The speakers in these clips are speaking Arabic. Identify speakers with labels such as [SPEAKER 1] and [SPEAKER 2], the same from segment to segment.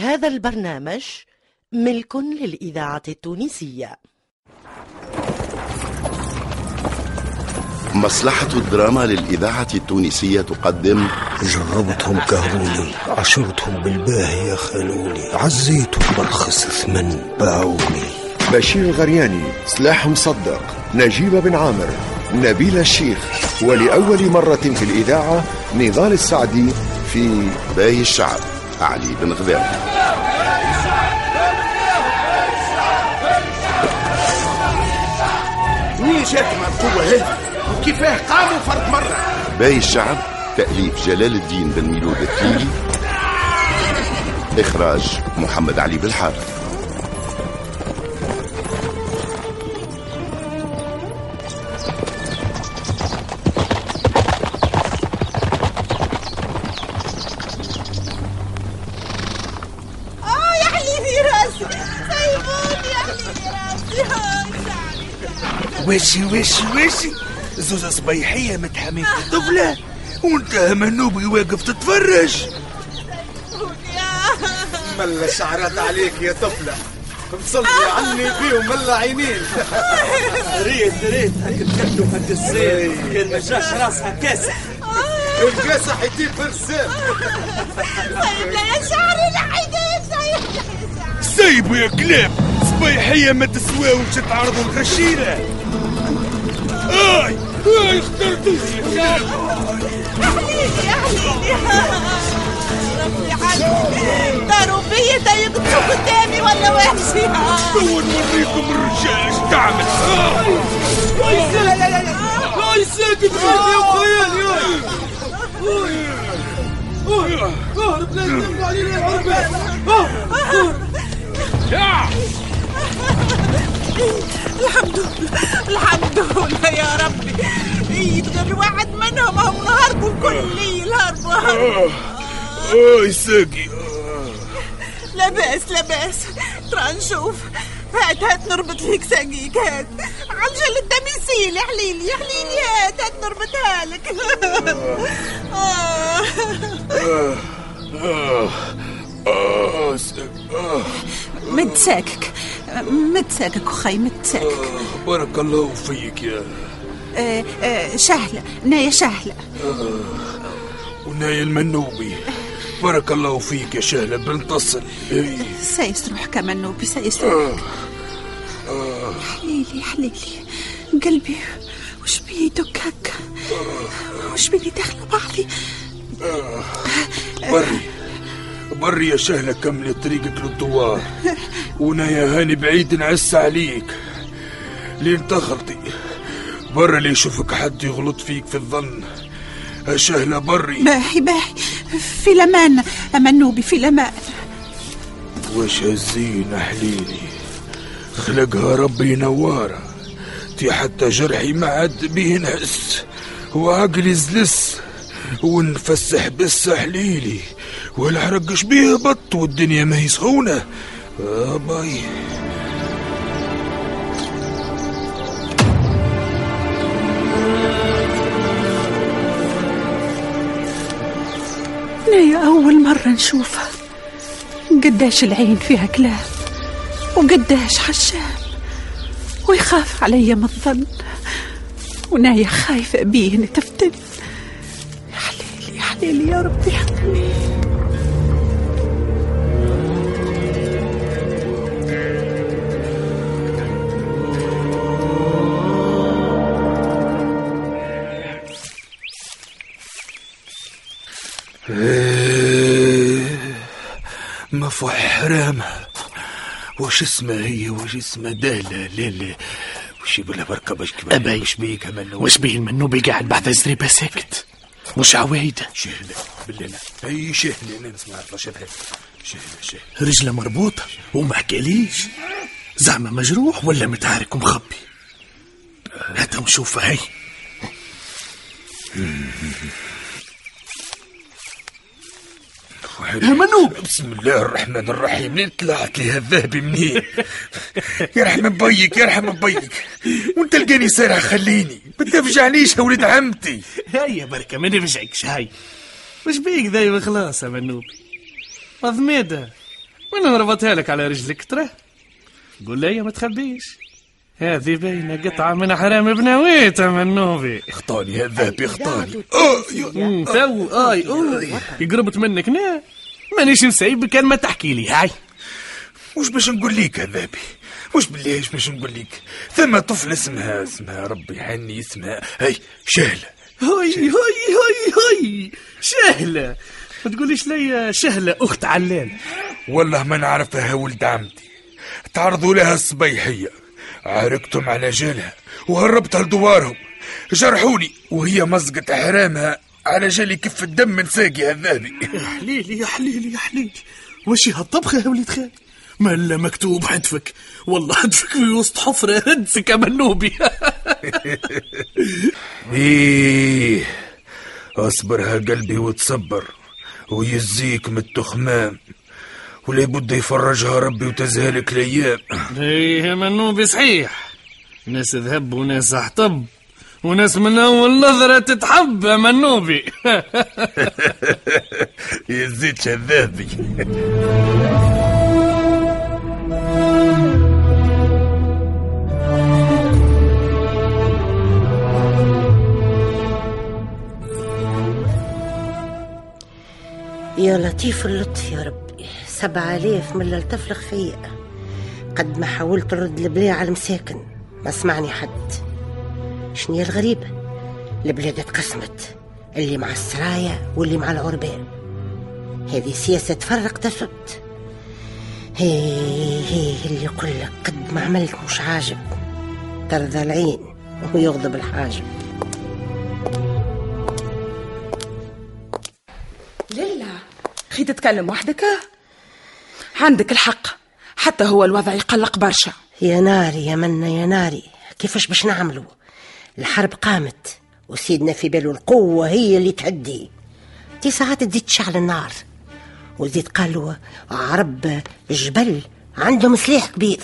[SPEAKER 1] هذا البرنامج ملك للإذاعة التونسية.
[SPEAKER 2] مصلحة الدراما للإذاعة التونسية تقدم.
[SPEAKER 3] جربتهم كهروني عشرتهم بالباهية خلوني عزيتهم برخص ثمن باعوني.
[SPEAKER 4] بشير الغرياني سلاح مصدق نجيب بن عامر نبيل الشيخ ولأول مرة في الإذاعة نضال السعدي في
[SPEAKER 2] باهي الشعب. علي بن غذام
[SPEAKER 5] منين جاتهم القوة هذه وكيفاه؟ قاموا فرد مرة.
[SPEAKER 2] باهي الشعب تأليف جلال الدين بن ميلود التيلي. إخراج محمد علي بالحارث
[SPEAKER 6] سيبوني يا
[SPEAKER 7] وشي وشي وشي. زوزة صبيحية متحمية طفلة وانت منوبي واقف تتفرج.
[SPEAKER 5] ملا شعرات عليك يا طفلة. مصلي عني فيهم ملا عينين
[SPEAKER 8] ريت ريت. هاك الكلب وهاك الزين كان ما جاش راسها كاسح.
[SPEAKER 5] القاسح يطيب فرسان
[SPEAKER 6] طيب لا يا شعري لحيدين طيب
[SPEAKER 7] سايبوا يا كلاب صبيحية ما تسواوش تعرضوا الغشيرة اي اي اخترتوا
[SPEAKER 6] يا حليلي ربي حالي داروا بيا دا يقتلوا قدامي ولا وحشي
[SPEAKER 7] تو نوريكم الرجال إيش تعمل
[SPEAKER 8] هاي ساكت خلفي وخيالي اهرب لا يضربوا علينا الحربات
[SPEAKER 6] الحمد
[SPEAKER 7] اي ساقي
[SPEAKER 6] لا بأس لا بأس ترى نشوف. هات هات نربط فيك ساقيك هات. عجل التميسيل يا حليلي يا حليلي هات هات نربطها لك. آه. مد ساكك. مد ساكك أخي مد ساكك.
[SPEAKER 7] بارك الله فيك يا.
[SPEAKER 6] آه، آه، شهلة نايا شهلة.
[SPEAKER 7] ونايا المنوبي. بارك الله فيك يا شهلة بنتصل إي.
[SPEAKER 6] سيسرح كمان نوبي سيسرح حليلي حليلي. قلبي وش بيه يدق هكا؟ وش بيه داخل بعضي؟
[SPEAKER 7] بري بري يا شهلة كملي طريقك للدوار ونايا هاني بعيد نعس عليك. لين تغلطي. برا اللي يشوفك حد يغلط فيك في الظن. يا شهلة بري.
[SPEAKER 6] باهي باهي. في الأمان أمنوبي في الأمان
[SPEAKER 7] وش هالزينة حليلي خلقها ربي نوارة تي حتى جرحي ما عاد بيه نحس. وعقلي زلس ونفسح بس حليلي والحرقش بيه بط والدنيا ما هي سخونة. آه باي.
[SPEAKER 6] نشوفها. قداش العين فيها كلام وقداش حشام ويخاف علي من الظن ونايا خايفة بيه نتفتن يا حليلي يا حليلي يا ربي حقني.
[SPEAKER 7] مفوح حرامها وش اسمها هي؟ وش اسمها ده لا لا لا. وش يبلا بركة باش كبير؟
[SPEAKER 9] أبي.
[SPEAKER 7] وش بيك منو
[SPEAKER 9] وش بيه المنوبي قاعد بعد زريبة ساكت مش عوايدة
[SPEAKER 7] شهلة بالله اي شهلة أنا نسمع شهلة. شهلة شهلة.
[SPEAKER 9] رجله مربوطة وما حكاليش زعما مجروح ولا متعارك ومخبي؟ هات نشوفها هي
[SPEAKER 7] يا منوب بسم الله الرحمن الرحيم. منين طلعت لي هالذهبي منين؟ يرحم بيك يرحم بيك. وانت لقاني سارع خليني. ما تفجعنيش يا ولد عمتي.
[SPEAKER 9] هيا بركة ما نفجعكش هاي؟ وش بيك دايما خلاص يا منوبي مضميدة
[SPEAKER 10] وأنا نربطها لك على رجلك ترى؟ قول لي ما تخبيش. هذه باينة قطعة من حرام بنويت منوبي
[SPEAKER 7] خطاني هذا خطاني
[SPEAKER 10] أمم، تو آي أوه. قربت منك نا؟ مانيش مسيب كان ما تحكي لي هاي.
[SPEAKER 7] وش باش نقول لك هذابي وش بالله باش نقول لك ثم طفل اسمها اسمها ربي يحني اسمها هاي شهلة.
[SPEAKER 10] هاي هاي هاي هاي شهلة. ما تقوليش لي شهلة أخت علال
[SPEAKER 7] والله ما نعرفها ولد عمتي. تعرضوا لها الصبيحية. عاركتهم على جالها وهربتها لدوارهم. جرحوني وهي مزقت حرامها. على جالي كف الدم من ساقي الذهبي
[SPEAKER 9] يا حليلي يا حليلي يا حليلي. وش هالطبخة يا وليد خال ما الا مكتوب حدفك. والله حدفك في وسط حفرة. هدسك يا منوبي.
[SPEAKER 7] إيه. أصبر ها قلبي وتصبر ويزيك من التخمام. ولا بد يفرجها ربي وتزهلك الأيام.
[SPEAKER 10] إيه يا منوبي صحيح. ناس ذهب وناس أحطب. وناس من أول نظرة تتحب يا منوبي.
[SPEAKER 7] يزيد شذابي.
[SPEAKER 11] يا لطيف اللطف يا ربي. سبع آلاف من اللي التفلخ فيا. قد ما حاولت نرد البلاع على المساكن ما سمعني حد. شنيا الغريبة البلاد اتقسمت اللي مع السرايا واللي مع العربان هذه سياسة تفرق تسد هي هي اللي يقول لك قد ما عملت مش عاجب. ترضى العين ويغضب الحاجب.
[SPEAKER 12] ليلى خي تتكلم وحدك؟ عندك الحق. حتى هو الوضع يقلق برشا.
[SPEAKER 11] يا ناري يا منا يا ناري. كيفاش باش نعملوا؟ الحرب قامت وسيدنا في باله القوة هي اللي تهدي. دي ساعات تزيد تشعل النار وزيد قالوا عرب الجبل عندهم سلاح كبير.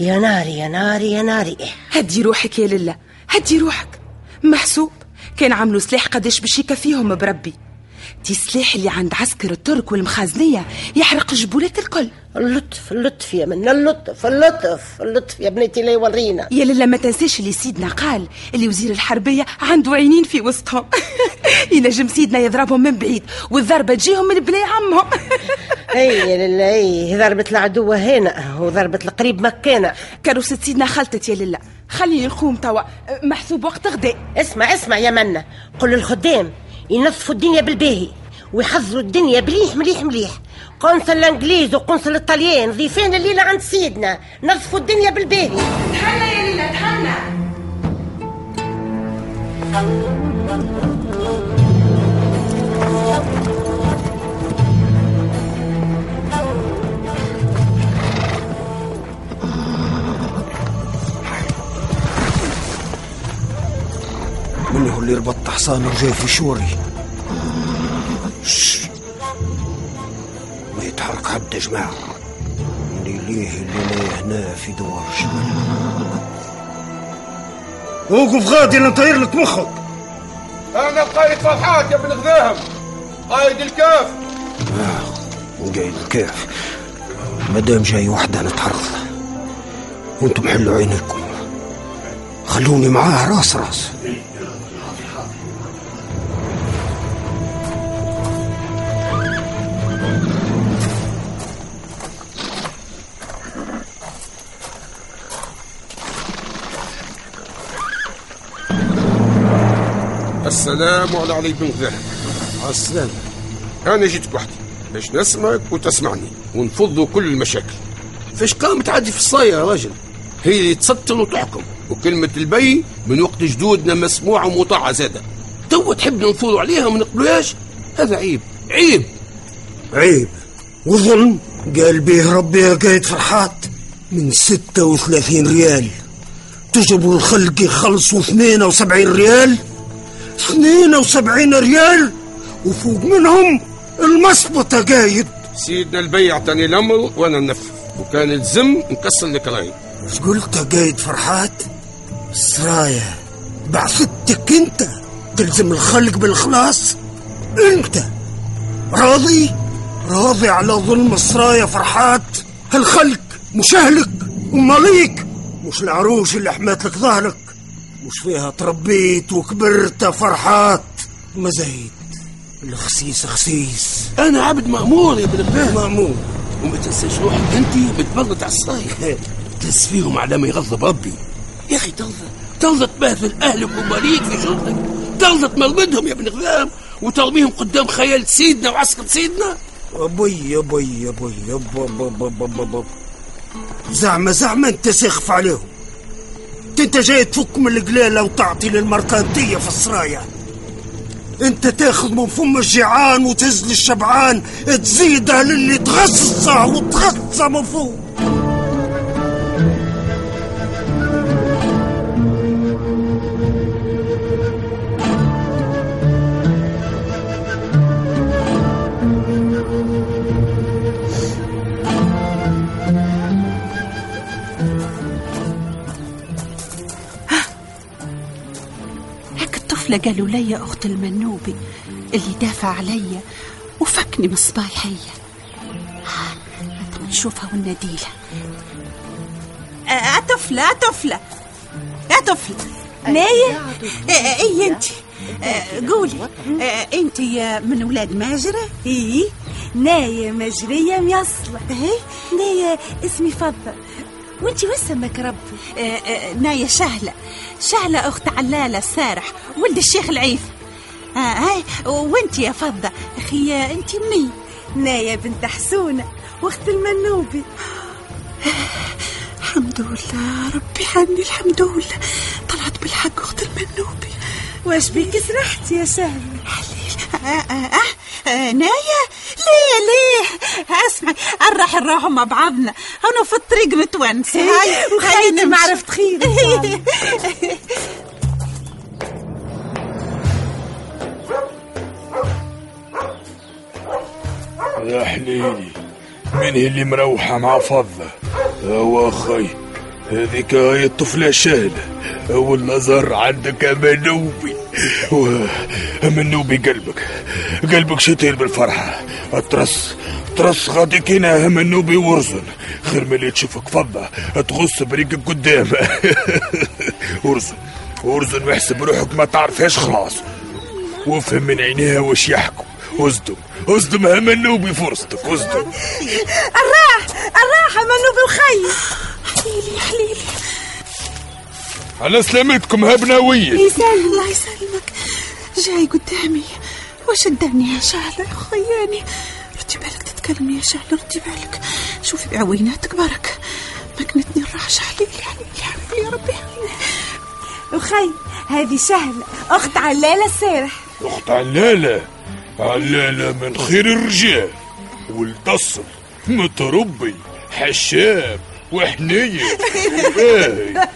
[SPEAKER 11] يا ناري يا ناري يا ناري.
[SPEAKER 12] هدي روحك يا ليلى هدي روحك. محسوب كان عملوا سلاح قداش باش يكفيهم بربي. دي السلاح اللي عند عسكر الترك والمخازنية يحرق الجبولات الكل
[SPEAKER 11] اللطف اللطف يا من اللطف اللطف اللطف يا بنتي لا يورينا.
[SPEAKER 12] يا للا ما تنساش اللي سيدنا قال اللي وزير الحربية عنده عينين في وسطهم. ينجم سيدنا يضربهم من بعيد والضربة تجيهم من بلاي عمهم.
[SPEAKER 11] أي يا للا أي ضربة العدو هنا وضربة القريب مكانة
[SPEAKER 12] كروسة سيدنا خلطت يا للا خليني نقوم توا محسوب وقت غدا
[SPEAKER 11] اسمع اسمع يا منا قل للخدام. ينظفوا الدنيا بالباهي ويحضروا الدنيا مليح مليح مليح. قنصل الإنجليز وقنصل الطليان ضيفين الليلة عند سيدنا. نظفوا الدنيا بالباهي.
[SPEAKER 12] تهنى يا ليلى تهنى.
[SPEAKER 3] اللي ربط حصان وجاي في شوري. شش. ما يتحرك حد يا جماعة. اللي ليه اللي هنا في دوار الجبل
[SPEAKER 13] وقف غادي نطير لك مخك
[SPEAKER 5] أنا قايد فرحات يا ابن غذاهم. قايد الكاف.
[SPEAKER 3] وقايد الكيف مادام جاي وحدة نتعرض وأنتم حلوا عينيكم. خلوني معاه راس راس.
[SPEAKER 14] السلام عليكم. ذهب
[SPEAKER 3] السلام.
[SPEAKER 14] أنا جيتك وحدي باش نسمعك وتسمعني. ونفضوا كل المشاكل.
[SPEAKER 9] فاش قامت عادي في الصاية يا راجل؟
[SPEAKER 14] هي اللي تسطل وتحكم. وكلمة البي من وقت جدودنا مسموعة ومطاعة زادة. توا تحب ننفضوا عليها وما نقبلوهاش؟ هذا عيب. عيب.
[SPEAKER 3] عيب. وظلم. قال به ربي يا قايد فرحات. من ستة وثلاثين ريال. تجربوا الخلق يخلصوا اثنين وسبعين ريال. اثنين وسبعين ريال وفوق منهم المصبطة قايد.
[SPEAKER 14] سيدنا البي اعطاني الأمر وأنا ننفذ وكان الزم نكسر لك راي
[SPEAKER 3] إيش قلت يا قايد فرحات؟ السرايا بعثتك أنت تلزم الخلق بالإخلاص. أنت راضي؟ راضي على ظلم السرايا فرحات. هالخلق مش أهلك وماليك مش العروش اللي حمات لك ظهرك. مش فيها؟ تربيت وكبرت فرحات. ما زايد الخسيس خسيس.
[SPEAKER 14] أنا عبد مامور يا ابن البيت
[SPEAKER 3] مامور
[SPEAKER 14] وما تنساش روحك أنت بتبلط على الصايع تس فيهم على ما يغضب ربي. يا أخي تلظى. تلظى تماثل أهلك وماليك في شغلك. تلظى تمرمدهم يا ابن غذام وترميهم قدام خيال سيدنا وعسكر سيدنا.
[SPEAKER 3] أبوي أبوي أبوي. زعما زعما أنت ساخف عليهم. انت جاي تفك من القلالة وتعطي للمركانتية في السرايا. انت تاخذ من فم الجيعان وتهز للشبعان تزيدها للي تغصصه وتغصه من فوق.
[SPEAKER 6] الطفلة قالوا لي أخت المنوبي اللي دافع عليا وفكني من صبايحية نشوفها والنديلة.
[SPEAKER 15] آه طفلة طفلة يا طفلة. ناية اي أنت؟ آه، قولي. آه، أنت من ولاد ماجرة؟ اي ناية مجرية ميصلة إيه. ناية اسمي فضة. وانت واسمك ربي آه، آه، ناية شهلة. شهلة أخت علالة السارح ولد الشيخ العيف. آه هاي وانت يا فضة. أخي انت مني. ناية بنت حسونة وأخت المنوبي.
[SPEAKER 6] الحمد لله ربي عني الحمد لله. طلعت بالحق أخت المنوبي.
[SPEAKER 15] واش بيك سرحت يا سهل؟
[SPEAKER 6] حليل.
[SPEAKER 15] آه آه آه. آه نايا ليه ليه؟ اسمعي نروح نروح مع بعضنا. أنا في الطريق متونسة. هاي
[SPEAKER 6] وخيتي ما عرفت خير
[SPEAKER 7] يا حليلي من هي اللي مروحة مع فضة؟ هو أخي هذيك هي الطفلة شاهلة ولا زر عندك منوبي. منوبي قلبك قلبك شتير بالفرحة. ترص ترص غادي كينا منوبي ورزن خير من اللي تشوفك فضة تغص بريقك قدام. ورزن ورزن واحسب روحك ما تعرفهاش خلاص. وافهم من عينيها واش يحكوا. أصدم أصدم ها منوبي فرصتك أصدم.
[SPEAKER 15] الراح الراحة منو بالخير.
[SPEAKER 6] حليلي حليلي.
[SPEAKER 7] على سلامتكم ها بناوية
[SPEAKER 6] يسلمك الله يسلمك. جاي قدامي. واش اداني يا شهلة يا خياني ردي بالك تتكلمي يا شهلة ردي بالك. شوفي بعويناتك برك مكنتني حليلي حليلي حليلي يا ربي.
[SPEAKER 15] وخي هذه سهلة أخت علالة السارح
[SPEAKER 7] أخت علالة علالة من خير الرجال. والتصل متربي حشام وحنية باهي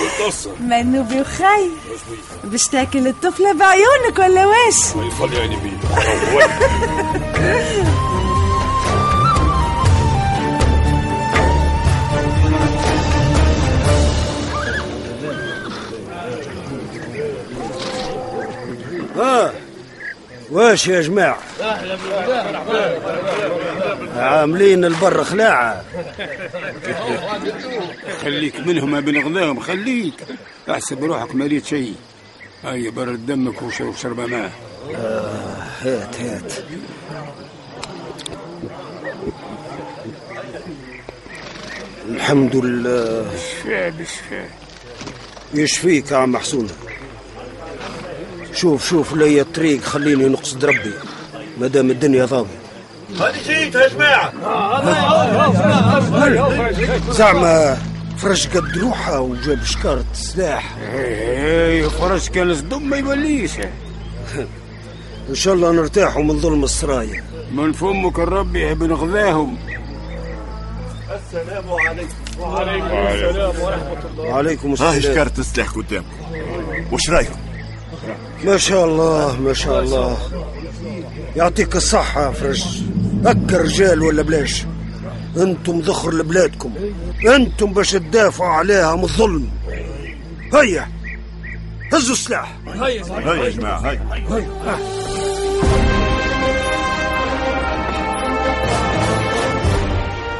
[SPEAKER 7] والتصل
[SPEAKER 15] منو بخير باش تاكل الطفلة بعيونك ولا واش؟
[SPEAKER 7] يفضل يعني بيه
[SPEAKER 3] ها واش يا جماعة؟ عاملين البر خلاعة.
[SPEAKER 16] خليك منهم ابن غذاهم خليك. احسب روحك ما ريت شيء. هيا برد دمك وشرب شربة ماء.
[SPEAKER 3] آه هات هات. الحمد لله.
[SPEAKER 16] شفاء بشفاء
[SPEAKER 3] يشفيك يا عم حسون؟ شوف شوف لي الطريق خليني نقصد ربي مادام الدنيا ضامن.
[SPEAKER 8] هذه جيت يا جماعة.
[SPEAKER 3] زعما فرش قد روحه وجاب شكارة سلاح
[SPEAKER 16] إيه فرش كان صدم ما يوليش.
[SPEAKER 3] إن شاء الله نرتاحوا من ظلم السرايا.
[SPEAKER 16] من فمك الرب يا ابن غذاهم
[SPEAKER 8] السلام عليكم.
[SPEAKER 7] وعليكم السلام
[SPEAKER 8] ورحمة الله.
[SPEAKER 3] وعليكم
[SPEAKER 2] هاي
[SPEAKER 3] السلام.
[SPEAKER 2] شكارة السلاح قدامكم وش رايكم؟
[SPEAKER 3] ما شاء الله ما شاء الله. يعطيك الصحة فرج أكا رجال ولا بلاش؟ أنتم ذخر لبلادكم. أنتم باش تدافعوا عليها من الظلم. هيا. هزوا السلاح.
[SPEAKER 2] هاي يا جماعة هاي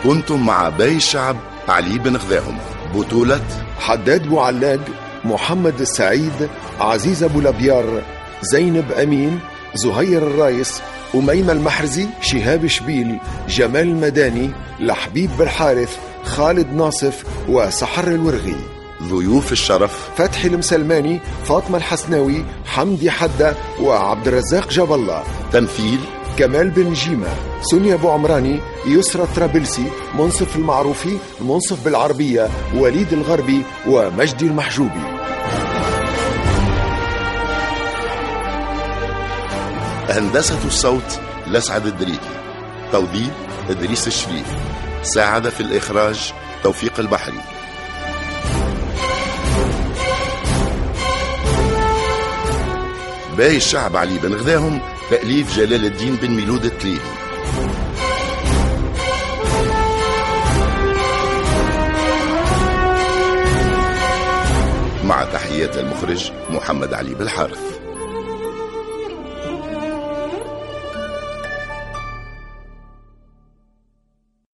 [SPEAKER 2] كنتم مع باي الشعب علي بن غذاهم. بطولة
[SPEAKER 4] حداد بوعلاق محمد السعيد عزيز أبو لبيار زينب أمين زهير الرايس أميمة المحرزي شهاب شبيل جمال المداني لحبيب بالحارث خالد ناصف وسحر الورغي.
[SPEAKER 2] ضيوف الشرف.
[SPEAKER 4] فتحي المسلماني فاطمة الحسناوي حمدي حدة وعبد الرزاق جاب الله.
[SPEAKER 2] تمثيل
[SPEAKER 4] كمال بن جيمة سونيا أبو عمراني يسرى الطرابلسي منصف المعروفي منصف بالعربية وليد الغربي ومجدي المحجوبي.
[SPEAKER 2] هندسة الصوت لسعد الدريكي توظيف إدريس الشريف. ساعد في الإخراج توفيق البحري. باقي الشعب علي بن غذاهم تأليف جلال الدين بن ميلود التليبي مع تحيات المخرج محمد علي بالحارث.